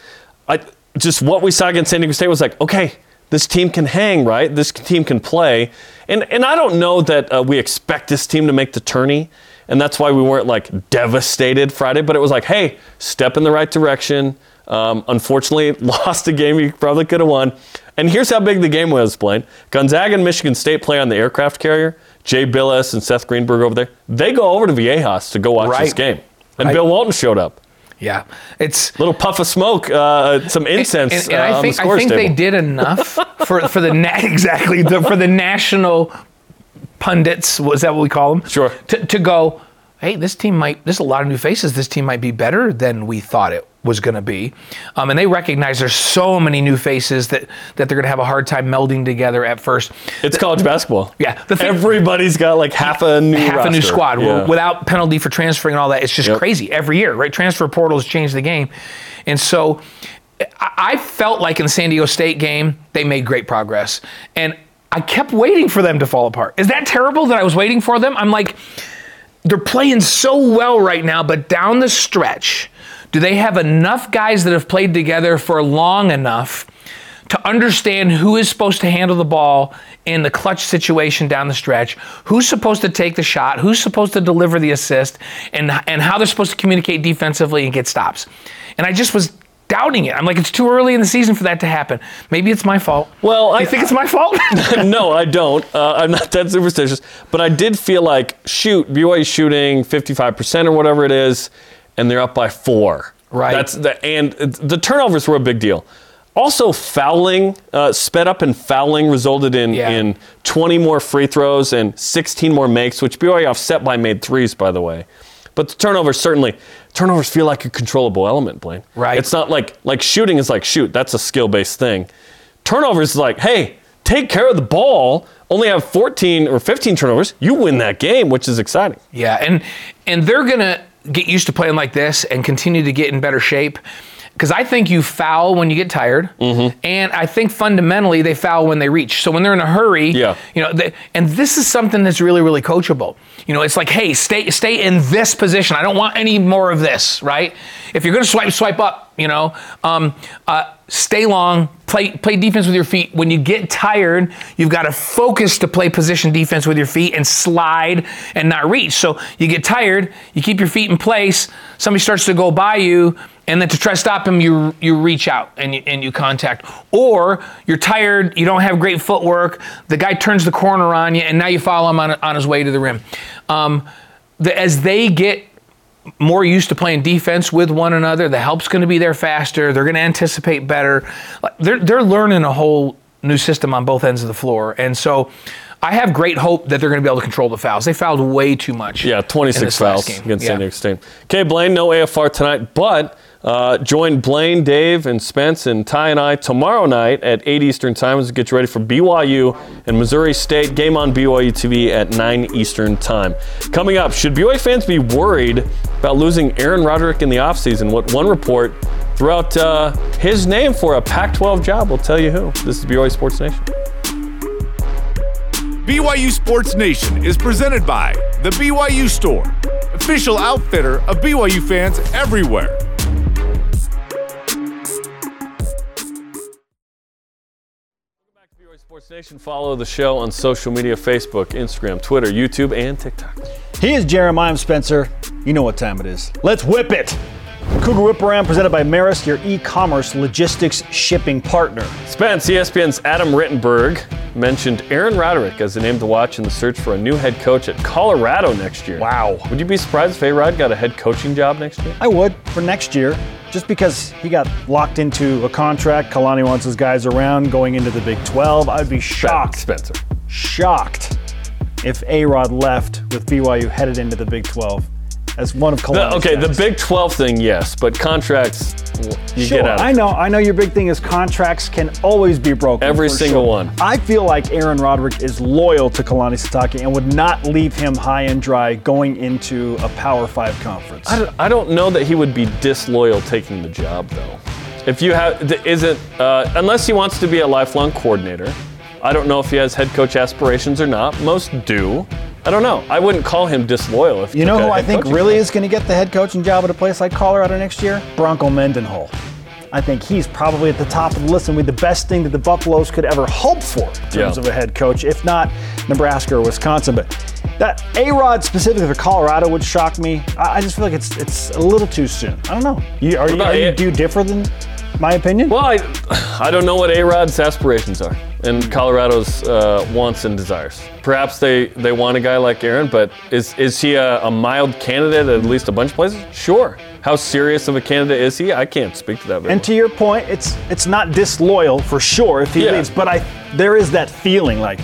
I just what we saw against San Diego State was like, okay, this team can hang, right? This team can play. And and I don't know that uh, we expect this team to make the tourney. And that's why we weren't like devastated Friday, but it was like, hey, step in the right direction. Um, unfortunately, lost a game you probably could have won. And here's how big the game was, Blaine. Gonzaga and Michigan State play on the aircraft carrier. Jay Bilas and Seth Greenberg over there. They go over to Viejas to go watch this game. And Right. Bill Walton showed up. Yeah, it's Little puff of smoke, uh, some incense and, and uh, I on think the I think they did enough for for the na- exactly the, for the national pundits. Was that what we call them? Sure. To, to go, hey, this team might. There's a lot of new faces. This team might be better than we thought it was going to be, um, and they recognize there's so many new faces that that they're going to have a hard time melding together at first. It's college basketball. Yeah, the thing- Everybody's got like half a new half a new squad Yeah. without penalty for transferring and all that. It's just Yep. crazy every year, right? Transfer portals change the game, and so I I felt like in the San Diego State game they made great progress, and I kept waiting for them to fall apart. Is that terrible that I was waiting for them? I'm like, they're playing so well right now, but down the stretch, do they have enough guys that have played together for long enough? to understand who is supposed to handle the ball in the clutch situation down the stretch, who's supposed to take the shot, who's supposed to deliver the assist, and, and how they're supposed to communicate defensively and get stops. And I just was doubting it. I'm like, it's too early in the season for that to happen. Maybe it's my fault. Well, I you think it's my fault? no, I don't. Uh, I'm not that superstitious. But I did feel like, shoot, BYU shooting 55% or whatever it is, and they're up by four. Right. That's the, and the turnovers were a big deal. Also, fouling, uh, sped up and fouling resulted in, Yeah. in 20 more free throws and 16 more makes, which BYU offset by made threes, by the way. But the turnovers certainly, turnovers feel like a controllable element, Blaine. Right. It's not like like shooting is like shoot. That's a skill based thing. Turnovers is like, hey, take care of the ball. Only have 14 or 15 turnovers. You win that game, which is exciting. Yeah, and and they're gonna get used to playing like this and continue to get in better shape. Because I think you foul when you get tired, Mm-hmm. and I think fundamentally they foul when they reach. So when they're in a hurry, Yeah. you know, they, and this is something that's really, really coachable. You know, it's like, hey, stay, stay in this position. I don't want any more of this, right? If you're gonna swipe, swipe up. You know, um, uh, stay long, play, play defense with your feet. When you get tired, you've got to focus to play position defense with your feet and slide and not reach. So you get tired, you keep your feet in place. Somebody starts to go by you, and then to try to stop him, you you reach out and you, and you contact. Or you're tired, you don't have great footwork. The guy turns the corner on you, and now you follow him on, on his way to the rim. Um, the, as they get more used to playing defense with one another. The help's going to be there faster. They're going to anticipate better. They're they're learning a whole new system on both ends of the floor, and so. I have great hope that they're going to be able to control the fouls. They fouled way too much. Yeah, 26 fouls against Yeah. San Diego State. Okay, Blaine, no AFR tonight, but uh, join Blaine, Dave, and Spence and Ty and I tomorrow night at 8 Eastern Time as we get you ready for BYU and Missouri State. Game on BYU TV at 9 Eastern Time. Coming up, should BYU fans be worried about losing Aaron Roderick in the offseason? What one report threw out uh, his name for a Pac 12 job. We'll tell you who. This is BYU Sports Nation. BYU Sports Nation is presented by The BYU Store, official outfitter of BYU fans everywhere. Nation. Follow the show on social media Facebook, Instagram, Twitter, YouTube, and TikTok. He is Jeremiah Spencer. You know what time it is. Let's whip it. Cougar Whip Around presented by Maersk, your e-commerce logistics shipping partner. Spence, ESPN's Adam Rittenberg mentioned Aaron Roderick as the name to watch in the search for a new head coach at Colorado next year. Wow. Would you be surprised if A-Rod got a head coaching job next year? I would for next year, just because he got locked into a contract. Kalani wants his guys around going into the Big 12. I'd be shocked, Spencer. shocked if A-Rod left with BYU headed into the Big 12 as one of The- okay, the. Big 12 thing, yes, but contracts, you Sure, get out. I know. I know your big thing is contracts can always be broken. Every single sure. one. I feel like Aaron Roderick is loyal to Kalani Sitake and would not leave him high and dry going into a Power Five conference. I don't, I don't know that he would be disloyal taking the job, though. If you have, isn't uh, unless he wants to be a lifelong coordinator. I don't know if he has head coach aspirations or not. Most do. I don't know. I wouldn't call him disloyal. If you know who I think really job. is going to get the head coaching job at a place like Colorado next year? Bronco Mendenhall. I think he's probably at the top of the list and would be the best thing that the Buffaloes could ever hope for in terms Yeah. of a head coach, if not Nebraska or Wisconsin. But that A Rod specifically for Colorado would shock me. I, I just feel like it's it's a little too soon. I don't know. You, are you, are you do you differ than my opinion? Well, I, I don't know what A Rod's aspirations are and Colorado's uh, wants and desires. Perhaps they, they want a guy like Aaron, but is, is he a, a mild candidate at least a bunch of places? Sure. How serious of a candidate is he? I can't speak to that And to your point, it's it's not disloyal for sure if he Yeah. leaves, but I there is that feeling like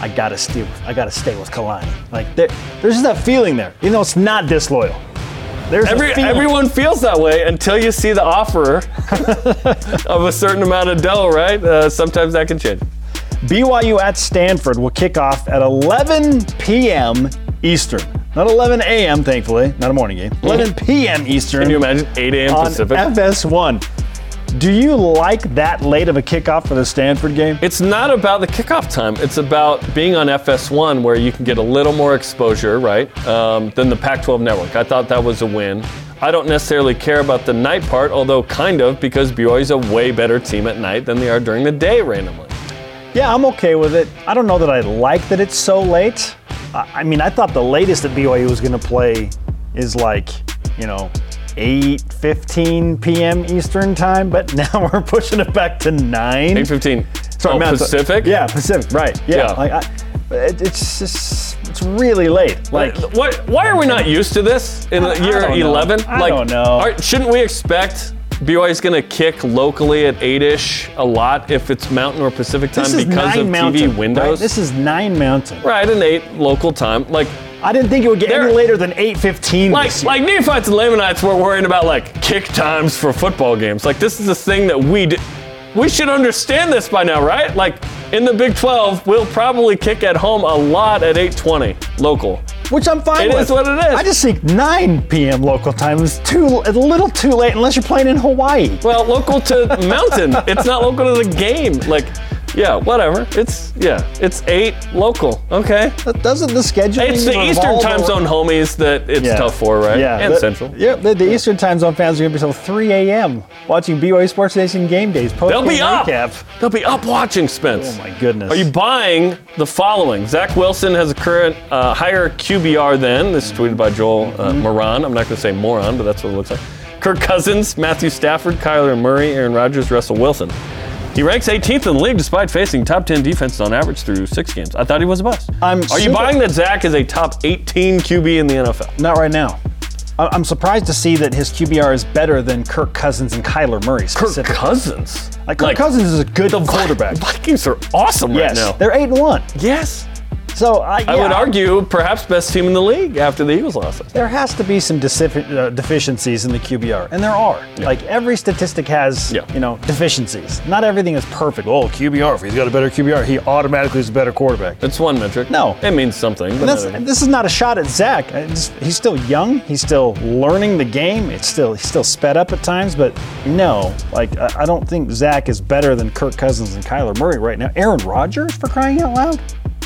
I gotta stay with, I gotta stay with Kalani. Like there, there's just that feeling there, even though it's not disloyal. There's Every, everyone feels that way until you see the offer of a certain amount of dough, right? Uh, sometimes that can change. BYU at Stanford will kick off at 11 p.m. Eastern. Not 11 a.m. Thankfully, not a morning game. 11 p.m. Eastern. Can you imagine 8 a.m. on Pacific? FS1. Do you like that late of a kickoff for the Stanford game? It's not about the kickoff time. It's about being on FS1 where you can get a little more exposure, right, um, than the Pac 12 network. I thought that was a win. I don't necessarily care about the night part, although kind of, because BYU is a way better team at night than they are during the day randomly. Yeah, I'm okay with it. I don't know that I like that it's so late. I mean, I thought the latest that BYU was going to play is like, you know, 8:15 p.m. Eastern time, but now we're pushing it back to 9. 8:15. Sorry, oh, Matt, Pacific? Yeah, Pacific. Right. Yeah. Yeah. Like, I, it, it's just it's really late. Like, What, why are we not used to this in I- I year don't 11? I like, don't know. are- shouldn't we expect BYU's going to kick locally at 8ish a lot if it's Mountain or Pacific time because of mountain, TV windows? Right? This is nine mountain. right, an 8 local time. Like, I didn't think it would get any later than 8:15. like, like Nephites and Lamanites were worrying about like kick times for football games. Like this is a thing that we d- we should understand this by now, right? Like in the Big 12, we'll probably kick at home a lot at 8:20 local. Which I'm fine It with. is what it is. I just think 9 p.m. local time is too a little too late unless you're playing in Hawaii. Well, local to Mountain. It's not local to the game. Like, yeah, whatever. It's yeah, it's eight local. Okay. That doesn't the schedule? It's the Eastern time zone homies that it's tough for, right? Yeah, And the- Central. Yeah, the, the Eastern time zone fans are gonna be till 3 a.m. watching BYU Sports Nation game days. Post They'll be up. They'll be up watching Spence. Oh my goodness. Are you buying the following? Zach Wilson has a current uh, higher QBR than this is tweeted by Joel uh, Mm-hmm. Moran. I'm not going to say moron, but that's what it looks like. Kirk Cousins, Matthew Stafford, Kyler Murray, Aaron Rodgers, Russell Wilson. He ranks 18th in the league despite facing top 10 defenses on average through six games. I thought he was a bust. I'm Are you super- buying that Zach is a top 18 QB in the NFL? Not right now. I- I'm surprised to see that his QBR is better than Kirk Cousins and Kyler Murray. Kirk specifically. Cousins. Like Kirk Cousins is a good the quarterback. Vikings are awesome yes, right now. they're eight and one. Yes. So I, I would argue perhaps best team in the league after the Eagles lost there has to be some defici- uh, deficiencies in the QBR, and there are. Like every statistic has, Yeah. you know, deficiencies. Not everything is perfect. Oh, QBR. If he's got a better QBR, he automatically is a better quarterback. It's one metric. No. It means something. This is not a shot at Zach. Just- he's still young. He's still learning the game. It's still he's still sped up at times, but no, like I, I don't think Zach is better than Kirk Cousins and Kyler Murray right now. Aaron Rodgers for crying out loud,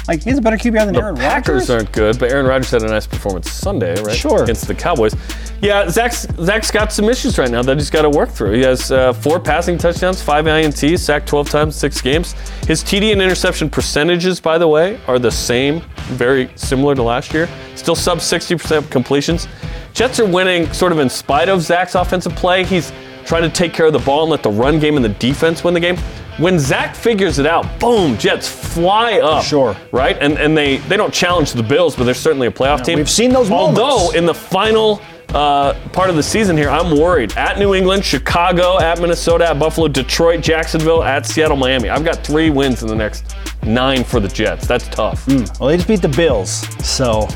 like he's a better QBR than the Aaron Packers Rodgers. aren't good, but Aaron Rodgers had a nice performance Sunday, right? Sure. Against the Cowboys. Yeah, Zach's, Zach's got some issues right now that he's got to work through. He has uh, four passing touchdowns, five INTs, sacked 12 times, six games. His TD and interception percentages, by the way, are the same, very similar to last year. Still sub 60% completions. Jets are winning sort of in spite of Zach's offensive play. He's trying to take care of the ball and let the run game and the defense win the game. When Zach figures it out, boom, Jets fly up. Sure. Right? And and they they don't challenge the Bills, but they're certainly a playoff team. we've seen those moments. Although in the final uh, part of the season here, I'm worried. At New England, Chicago, at Minnesota, at Buffalo, Detroit, Jacksonville, at Seattle, Miami. I've got three wins in the next nine for the Jets. That's tough. Well, they just beat the Bills, so.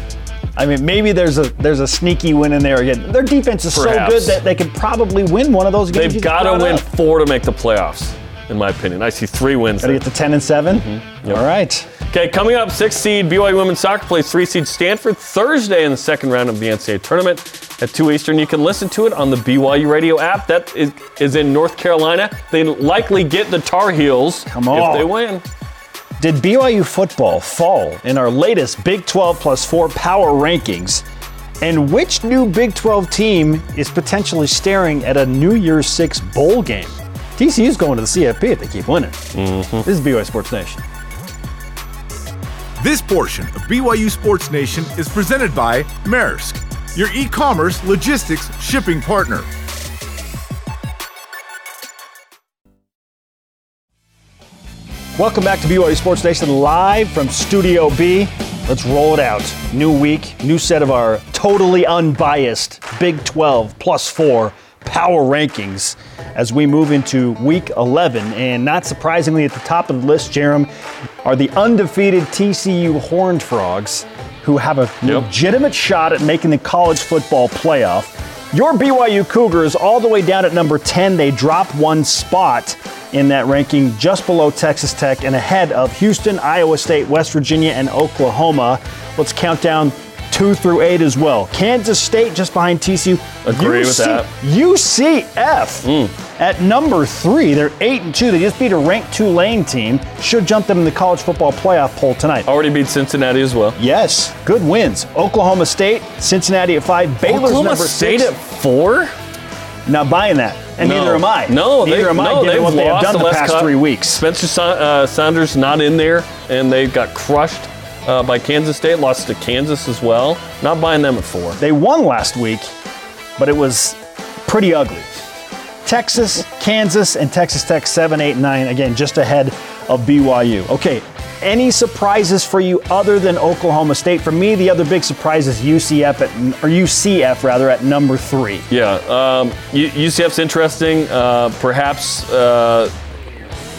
I mean, maybe there's a there's a sneaky win in there again. Their defense is so good that they could probably win one of those games. They've got to win up. four to make the playoffs, in my opinion. I see three wins. Gotta get to 10 and 7. Mm-hmm. All right. Okay, coming up, six seed BYU women's soccer plays three seed Stanford Thursday in the second round of the NCAA tournament at 2 Eastern. You can listen to it on the BYU radio app. That is, is in North Carolina. They likely get the Tar Heels Come on. if they win. Did BYU football fall in our latest Big 12 plus 4 power rankings? And which new Big 12 team is potentially staring at a New Year's Six bowl game? TCU's going to the CFP if they keep winning. Mm-hmm. This is BYU Sports Nation. This portion of BYU Sports Nation is presented by Maersk, your e commerce logistics shipping partner. Welcome back to BYU Sports Nation live from Studio B. Let's roll it out. New week, new set of our totally unbiased Big 12 plus four power rankings as we move into week 11. And not surprisingly, at the top of the list, Jarom, are the undefeated TCU Horned Frogs who have a Yep. legitimate shot at making the college football playoff. Your BYU Cougars, all the way down at number 10, they drop one spot in that ranking, just below Texas Tech and ahead of Houston, Iowa State, West Virginia, and Oklahoma. Let's count down two through eight as well. Kansas State just behind TCU. Agree with that. UCF at number three. They're eight and two. They just beat a ranked Tulane team. Should jump them in the college football playoff poll tonight. Already beat Cincinnati as well. Yes, good wins. Oklahoma State, Cincinnati at five, Baylor's Oklahoma number State six. at four? Not buying that, and No. neither am I. No, neither they, am I. no, given they've what they have done the Les past Cut- three weeks. Spencer uh, Sanders not in there, and they got crushed uh, by Kansas State. Lost to Kansas as well. Not buying them at four. They won last week, but it was pretty ugly. Texas, Kansas, and Texas Tech 7, 8, 9, again, just ahead of BYU. Okay, any surprises for you other than Oklahoma State? For me, the other big surprise is UCF at, or UCF rather, at number three. Yeah, um, UCF's interesting. Uh, perhaps uh,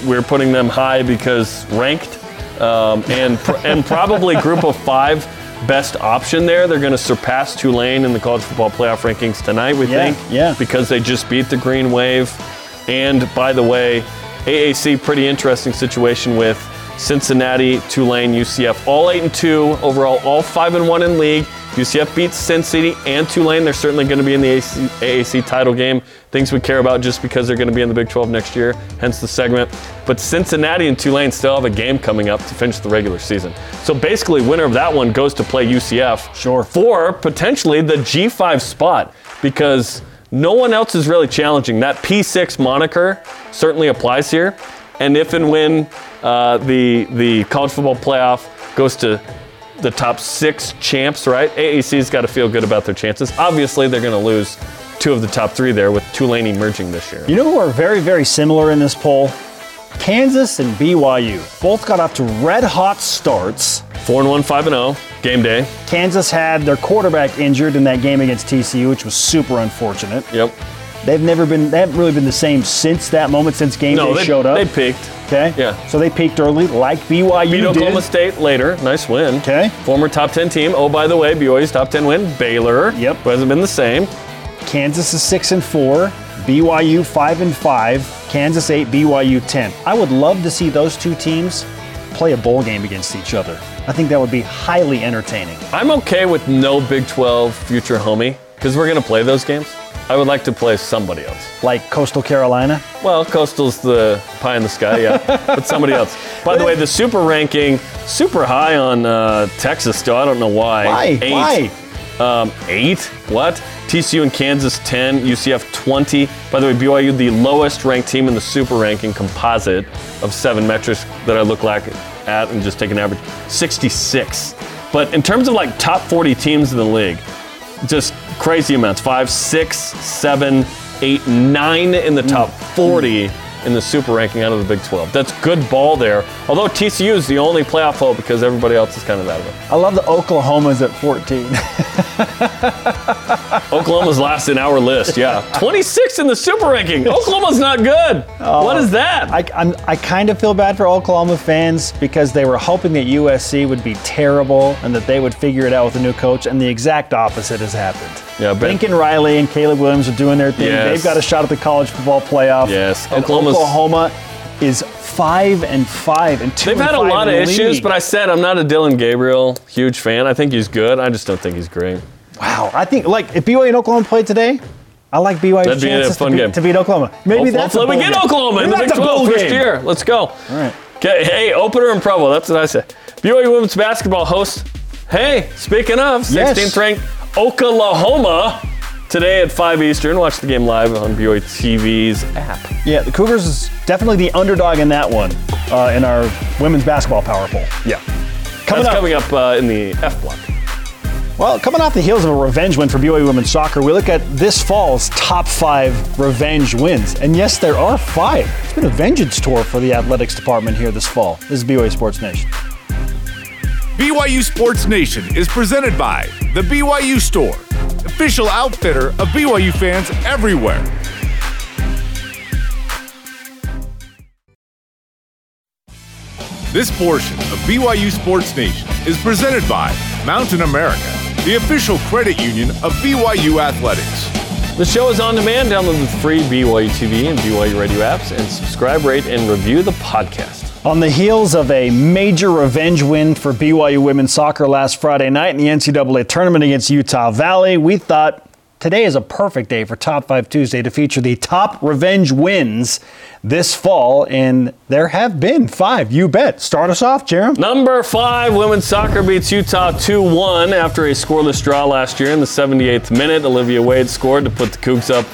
we're putting them high because ranked, um, and pr- and probably group of five best option there. They're going to surpass Tulane in the college football playoff rankings tonight. We Yeah, think, yeah. because they just beat the Green Wave. And by the way, AAC pretty interesting situation with Cincinnati, Tulane, UCF, all eight and two overall, all five and one in league. UCF beats Cincy and Tulane. They're certainly going to be in the AC, AAC title game. Things we care about just because they're going to be in the Big 12 next year, hence the segment. But Cincinnati and Tulane still have a game coming up to finish the regular season. So basically, winner of that one goes to play UCF. Sure. For potentially the G5 spot because no one else is really challenging. That P6 moniker certainly applies here. And if and when uh, the the college football playoff goes to the top six champs, right? AAC's got to feel good about their chances. Obviously, they're going to lose two of the top three there with Tulane emerging this year. You know who are very, very similar in this poll? Kansas and BYU both got off to red hot starts. Four and one, five and zero. Game day. Kansas had their quarterback injured in that game against TCU, which was super unfortunate. Yep. They've never been, they haven't really been the same since that moment, since game No, day they showed up. They peaked. okay. Yeah. So they peaked early, like BYU Beat did. Oklahoma State later. Nice win. Okay. Former top 10 team. Oh, by the way, BYU's top 10 win. Baylor. Yep. Who hasn't been the same. Kansas is six and four, BYU five and five, Kansas eight, BYU ten. I would love to see those two teams play a bowl game against each other. I think that would be highly entertaining. I'm okay with no Big 12 future homie because we're going to play those games. I would like to play somebody else. Like Coastal Carolina. Well, Coastal's the pie in the sky, yeah, but somebody else. By the way, the super ranking, super high on uh, Texas still. I don't know why. Why? Eight. Why? Um, eight? What? TCU and Kansas 10, UCF 20. By the way, BYU the lowest ranked team in the super ranking composite of seven metrics that I look like at and just take an average 66. But in terms of like top 40 teams in the league, just crazy amounts. Five, six, seven, eight, nine in the top 40 in the super ranking out of the Big 12. That's good ball there. Although TCU is the only playoff hope because everybody else is kind of out of it. I love the Oklahomas at 14. Oklahoma's last in our list, yeah. 26 in the super ranking. Oklahoma's not good. Oh, what is that? I, I'm, I kind of feel bad for Oklahoma fans because they were hoping that USC would be terrible and that they would figure it out with a new coach, and the exact opposite has happened. Yeah, Ben- Lincoln Riley and Caleb Williams are doing their thing. Yes. They've got a shot at the college football playoff. Yes, and Oklahoma is five and five and 2 They've had a lot of the issues, but I said I'm not a Dillon Gabriel huge fan. I think he's good. I just don't think he's great. wow, I think like if BYU and Oklahoma played today. I like BYU's That'd be a chances fun to, beat, game. to beat Oklahoma. Maybe that's Hopefully we get game. Oklahoma in Maybe the Big that's a 12 bowl first game. year. Let's go. All right. Okay, hey, opener in Provo. That's what I said. BYU women's basketball hosts. Hey, speaking of, 16th Yes. ranked Oklahoma today at 5 Eastern. Watch the game live on BYU TV's app. Yeah, the Cougars is definitely the underdog in that one uh, in our women's basketball power poll. Yeah. Coming That's up, coming up uh, in the F block. well, coming off the heels of a revenge win for BYU women's soccer, we look at this fall's top five revenge wins. And yes, there are five. It's been a vengeance tour for the athletics department here this fall. This is BYU Sports Nation. BYU Sports Nation is presented by The BYU Store, official outfitter of BYU fans everywhere. This portion of BYU Sports Nation is presented by Mountain America, the official credit union of BYU Athletics. The show is on demand. Download the free BYU TV and BYU radio apps and subscribe, rate, and review the podcast. On the heels of a major revenge win for BYU women's soccer last Friday night in the NCAA tournament against Utah Valley, we thought today is a perfect day for Top 5 Tuesday to feature the top revenge wins this fall, and there have been five. You bet. Start us off, Jarom. Number five, women's soccer beats Utah 2 1 after a scoreless draw last year in the 78th minute. Olivia Wade scored to put the Cougs up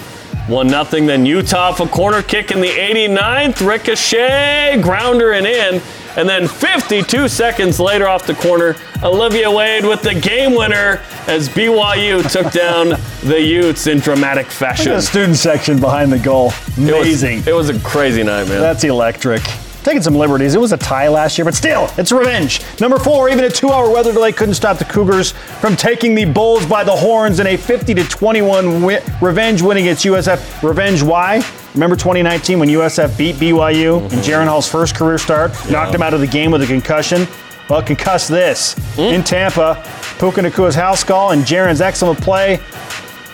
1 0. Then Utah a corner kick in the 89th. Ricochet, grounder and in. And then 52 seconds later off the corner, Olivia Wade with the game winner as BYU took down the Utes in dramatic fashion. The student section behind the goal. It was- Amazing. It was, a crazy night, man. That's electric. Taking some liberties. It was a tie last year, but still, it's revenge. Number four, even a two-hour weather delay couldn't stop the Cougars from taking the Bulls by the horns in a 50 to 21 wi- revenge win against USF. Revenge why? Remember 2019 when USF beat BYU in mm-hmm. Jaren Hall's first career start, knocked him out of the game with a concussion. Well, concuss this hmm? in Tampa. Puka Nacua's house call and Jaren's excellent play,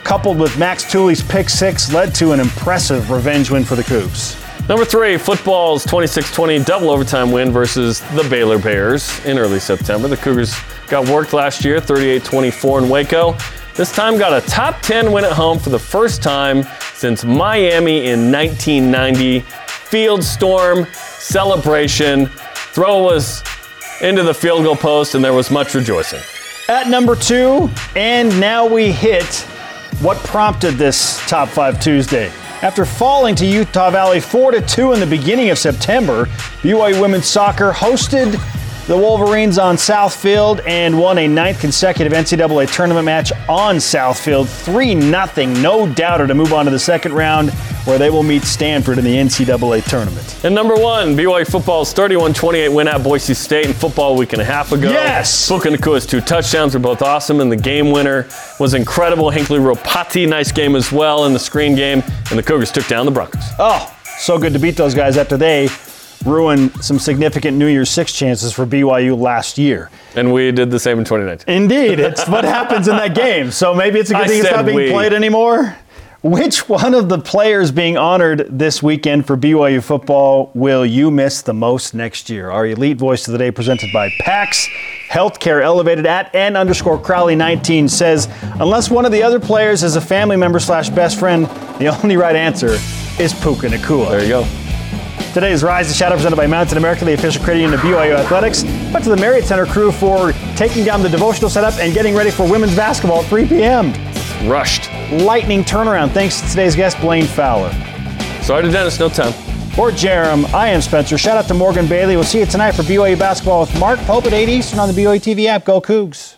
coupled with Max Tooley's pick six, led to an impressive revenge win for the Cougs. Number three, football's 26-20 double overtime win versus the Baylor Bears in early September. The Cougars got worked last year, 38-24 in Waco. This time got a top 10 win at home for the first time since Miami in 1990. Field storm, celebration, throw was into the field goal post, and there was much rejoicing. At number two, and now we hit what prompted this Top 5 Tuesday. After falling to Utah Valley 4 2 in the beginning of September, BYU women's soccer hosted the Wolverines on Southfield and won a ninth consecutive NCAA tournament match on Southfield 3 0. No doubter to move on to the second round where they will meet Stanford in the NCAA tournament. And number one, BYU football's 31-28 win at Boise State in football a week and a half ago. Yes! Nacua's two touchdowns were both awesome, and the game winner was incredible. Hinckley Ropati, nice game as well in the screen game, and the Cougars took down the Broncos. Oh, so good to beat those guys after they ruined some significant New Year's Six chances for BYU last year. And we did the same in 2019. Indeed, it's what happens in that game. So maybe it's a good I thing it's not being we. played anymore. Which one of the players being honored this weekend for BYU football will you miss the most next year? Our elite voice of the day presented by PAX. Healthcare elevated at N underscore Crowley 19 says, unless one of the other players is a family member slash best friend, the only right answer is Puka Nacua. There you go. Today's Rise and Shadow presented by Mountain America, the official credit union of BYU Athletics. But to the Marriott Center crew for taking down the devotional setup and getting ready for women's basketball at 3 p.m. Rushed. Lightning turnaround thanks to today's guest, Blaine Fowler. Sorry to Dennis, no time. For Jarom, I am Spencer. Shout out to Morgan Bailey. We'll see you tonight for BYU basketball with Mark Pope at 8 Eastern on the BYU TV app. Go Cougs.